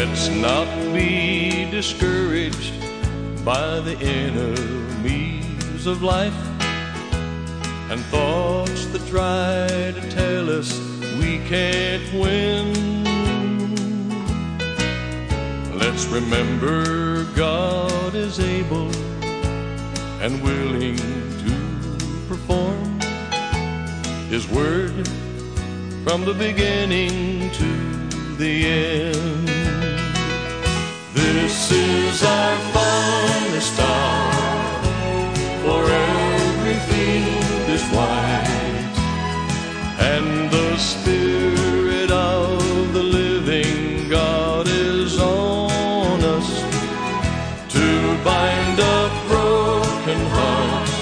Let's not be discouraged by the enemies of life and thoughts that try to tell us we can't win. Let's remember God is able and willing to perform His word from the beginning to the end. This is our finest hour, for every field is white, and the Spirit of the living God is on us to bind up broken hearts,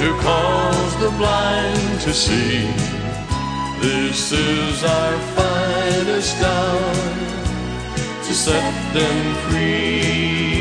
to cause the blind to see. This is our finest hour to set them free.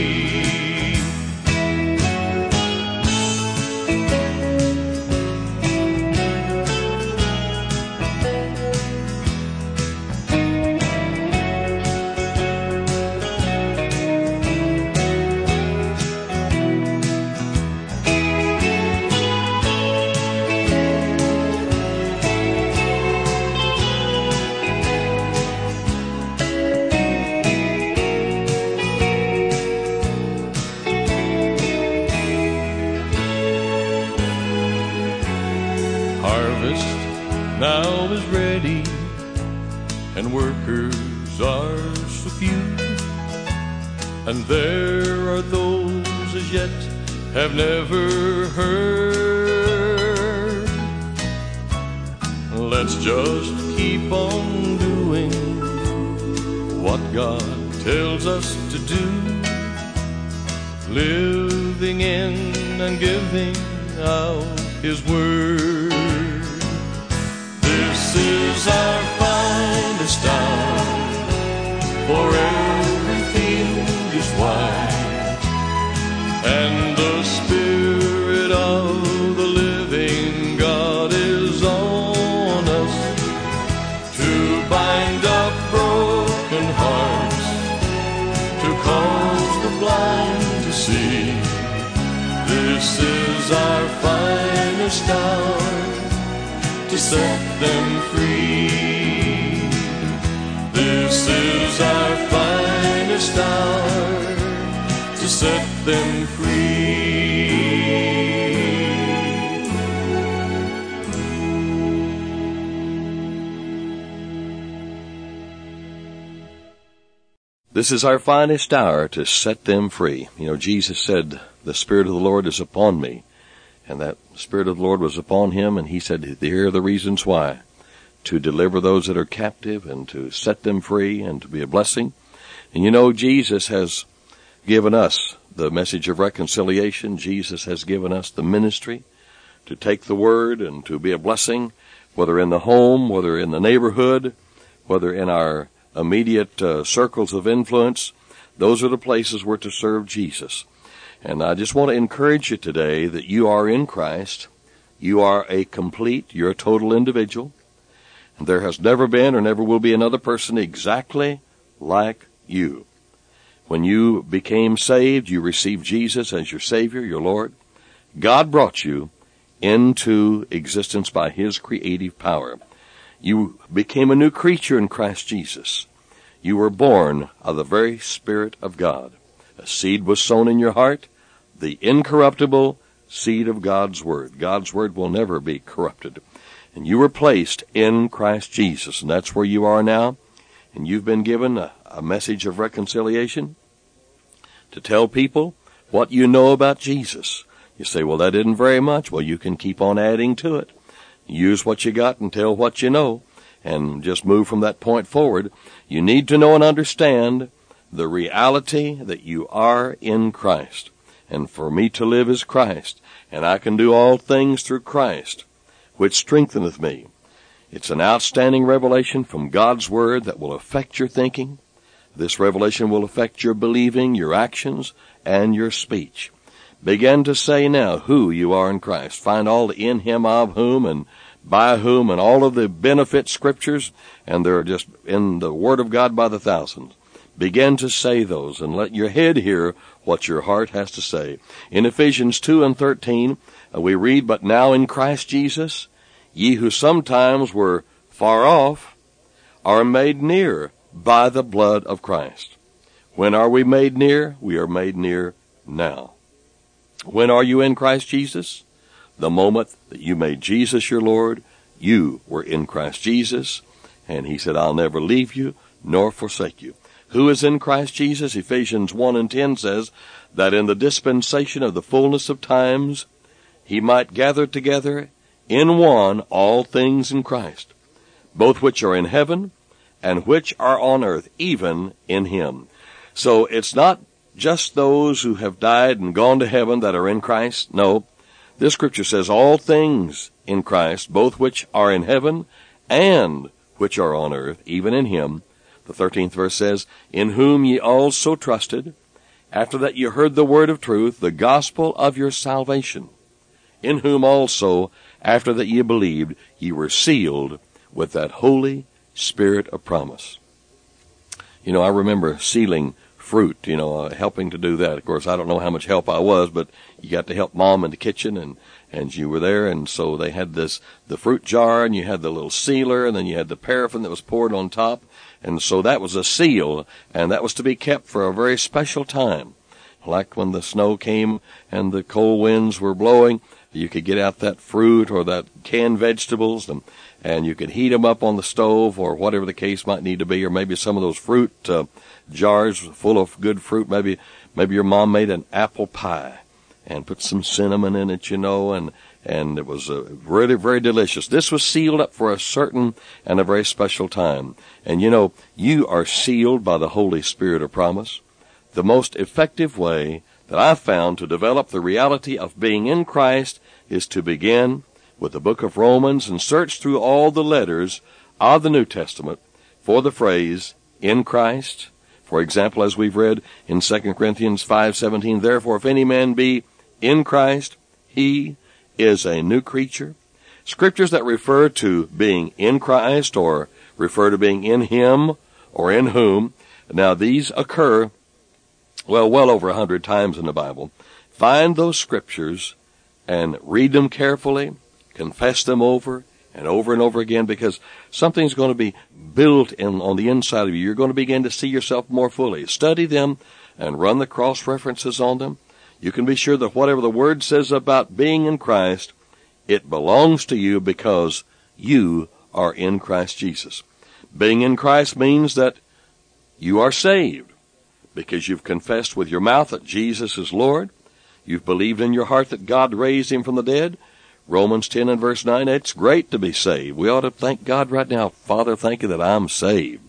And there are those as yet have never heard. Let's just keep on doing what God tells us to do, living in and giving out His word. This is our finest hour, for set them free. This is our finest hour to set them free. This is our finest hour to set them free. You know, Jesus said, The Spirit of the Lord is upon me. And that Spirit of the Lord was upon him, and he said, Here are the reasons why. To deliver those that are captive and to set them free and to be a blessing. And you know, Jesus has given us the message of reconciliation. Jesus has given us the ministry to take the word and to be a blessing, whether in the home, whether in the neighborhood, whether in our immediate uh, circles of influence. Those are the places we're to serve Jesus. And I just want to encourage you today that you are in Christ. You are a complete, you're a total individual. And there has never been or never will be another person exactly like you. When you became saved, you received Jesus as your Savior, your Lord. God brought you into existence by His creative power. You became a new creature in Christ Jesus. You were born of the very Spirit of God. A seed was sown in your heart, the incorruptible, seed of God's Word. God's Word will never be corrupted. And you were placed in Christ Jesus, and that's where you are now. And you've been given a, a message of reconciliation to tell people what you know about Jesus. You say, well, that isn't very much. Well, you can keep on adding to it. Use what you got and tell what you know and just move from that point forward. You need to know and understand the reality that you are in Christ. And for me to live is Christ, and I can do all things through Christ, which strengtheneth me. It's an outstanding revelation from God's Word that will affect your thinking. This revelation will affect your believing, your actions, and your speech. Begin to say now who you are in Christ. Find all the in Him, of whom, and by whom, and all of the benefit scriptures, and they're just in the Word of God by the thousands. Begin to say those and let your head hear what your heart has to say. In Ephesians 2 and 13, uh, we read, But now in Christ Jesus, ye who sometimes were far off, are made near by the blood of Christ. When are we made near? We are made near now. When are you in Christ Jesus? The moment that you made Jesus your Lord, you were in Christ Jesus, and He said, I'll never leave you nor forsake you. Who is in Christ Jesus? Ephesians 1 and 10 says, that in the dispensation of the fullness of times, He might gather together in one all things in Christ, both which are in heaven and which are on earth, even in Him. So it's not just those who have died and gone to heaven that are in Christ. No. This scripture says all things in Christ, both which are in heaven and which are on earth, even in Him, the 13th verse says, In whom ye also trusted, after that ye heard the word of truth, the gospel of your salvation, in whom also, after that ye believed, ye were sealed with that Holy Spirit of promise. You know, I remember sealing fruit, you know, uh, helping to do that. Of course, I don't know how much help I was, but you got to help mom in the kitchen and and you were there and so they had this the fruit jar and you had the little sealer and then you had the paraffin that was poured on top and so that was a seal, and that was to be kept for a very special time. Like when the snow came and the cold winds were blowing, you could get out that fruit or that canned vegetables and and you could heat them up on the stove or whatever the case might need to be, or maybe some of those fruit uh, jars full of good fruit. Maybe maybe your mom made an apple pie and put some cinnamon in it, you know, and and it was uh, really very delicious. This was sealed up for a certain and a very special time. And you know, you are sealed by the Holy Spirit of promise. The most effective way that I've found to develop the reality of being in Christ is to begin with the book of Romans and search through all the letters of the New Testament for the phrase in Christ. For example, as we've read in 2 Corinthians 5:17, therefore if any man be in Christ, he is a new creature. Scriptures that refer to being in Christ or refer to being in Him or in whom. Now these occur, well, well over a hundred times in the Bible. Find those scriptures and read them carefully, confess them over and over and over again because something's going to be built in on the inside of you. You're going to begin to see yourself more fully. Study them and run the cross references on them you can be sure that whatever the Word says about being in Christ, it belongs to you because you are in Christ Jesus. Being in Christ means that you are saved because you've confessed with your mouth that Jesus is Lord. You've believed in your heart that God raised him from the dead. Romans 10 and verse 9, it's great to be saved. We ought to thank God right now. Father, thank you that I'm saved.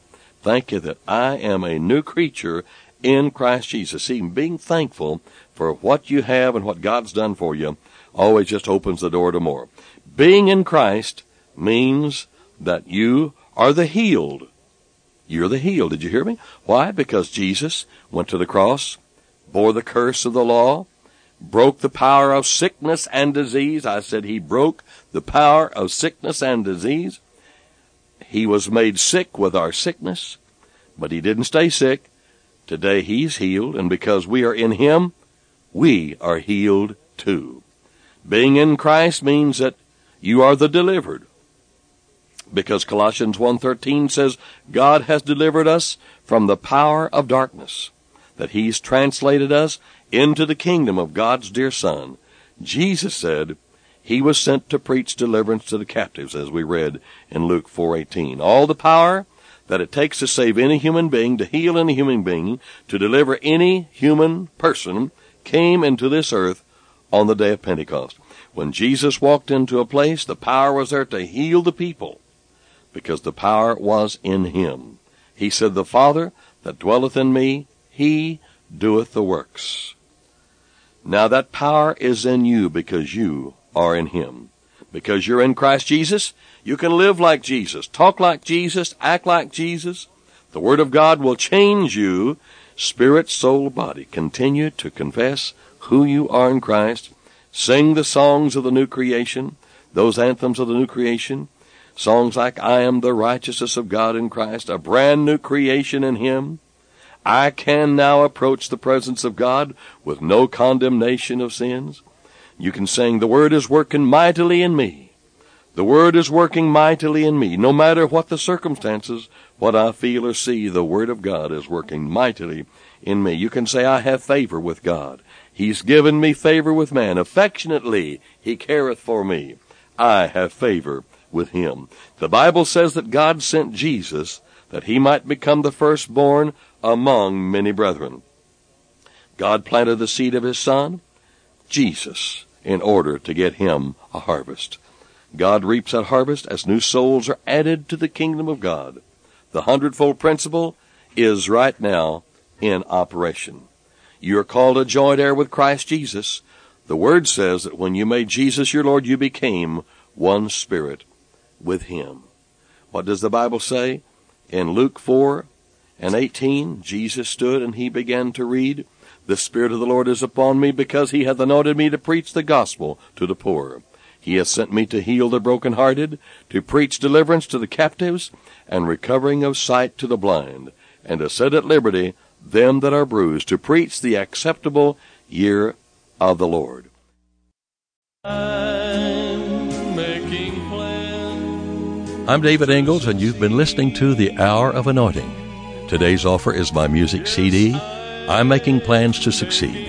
Thank you that I am a new creature in Christ Jesus. See, being thankful for what you have and what God's done for you always just opens the door to more. Being in Christ means that you are the healed. You're the healed. Did you hear me? Why? Because Jesus went to the cross, bore the curse of the law, broke the power of sickness and disease. I said he broke the power of sickness and disease. He was made sick with our sickness, but he didn't stay sick. Today he's healed, and because we are in him, we are healed too. Being in Christ means that you are the delivered. Because Colossians 1:13 says God has delivered us from the power of darkness, that he's translated us into the kingdom of God's dear son, Jesus said he was sent to preach deliverance to the captives, as we read in Luke 4:18. All the power that it takes to save any human being, to heal any human being, to deliver any human person, came into this earth on the day of Pentecost. When Jesus walked into a place, the power was there to heal the people, because the power was in him. He said, The Father that dwelleth in me, he doeth the works. Now that power is in you because you are in him. Because you're in Christ Jesus, you can live like Jesus, talk like Jesus, act like Jesus. The Word of God will change you, spirit, soul, body. Continue to confess who you are in Christ. Sing the songs of the new creation, those anthems of the new creation. Songs like I am the righteousness of God in Christ, a brand new creation in Him. I can now approach the presence of God with no condemnation of sins. You can sing, The Word is working mightily in me. The Word is working mightily in me. No matter what the circumstances, what I feel or see, the Word of God is working mightily in me. You can say, I have favor with God. He's given me favor with man. Affectionately, He careth for me. I have favor with Him. The Bible says that God sent Jesus that He might become the firstborn among many brethren. God planted the seed of His Son, Jesus, in order to get Him a harvest. God reaps that harvest as new souls are added to the kingdom of God. The hundredfold principle is right now in operation. You are called a joint heir with Christ Jesus. The Word says that when you made Jesus your Lord, you became one spirit with Him. What does the Bible say? In Luke 4 and 18, Jesus stood and he began to read, The Spirit of the Lord is upon me because he hath anointed me to preach the gospel to the poor. He hath sent me to heal the brokenhearted, to preach deliverance to the captives, and recovering of sight to the blind, and to set at liberty them that are bruised, to preach the acceptable year of the Lord. I'm David Ingles, and you've been listening to The Hour of Anointing. Today's offer is my music CD, I'm Making Plans to Succeed.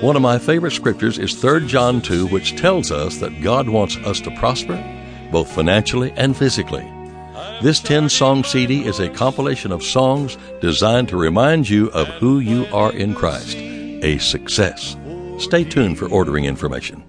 One of my favorite scriptures is 3 John 2, which tells us that God wants us to prosper, both financially and physically. This 10 song CD is a compilation of songs designed to remind you of who you are in Christ, a success. Stay tuned for ordering information.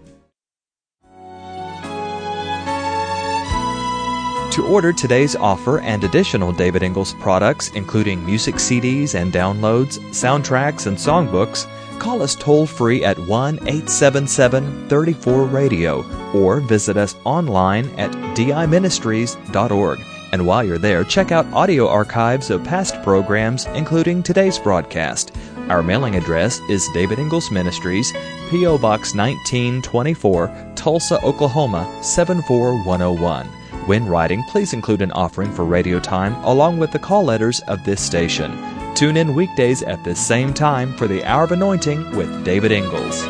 To order today's offer and additional David Ingles products, including music CDs and downloads, soundtracks, and songbooks, call us toll free at 1 877 34 Radio or visit us online at diministries.org. And while you're there, check out audio archives of past programs, including today's broadcast. Our mailing address is David Ingles Ministries, P.O. Box 1924, Tulsa, Oklahoma 74101. When writing, please include an offering for radio time along with the call letters of this station. Tune in weekdays at this same time for the Hour of Anointing with David Ingles.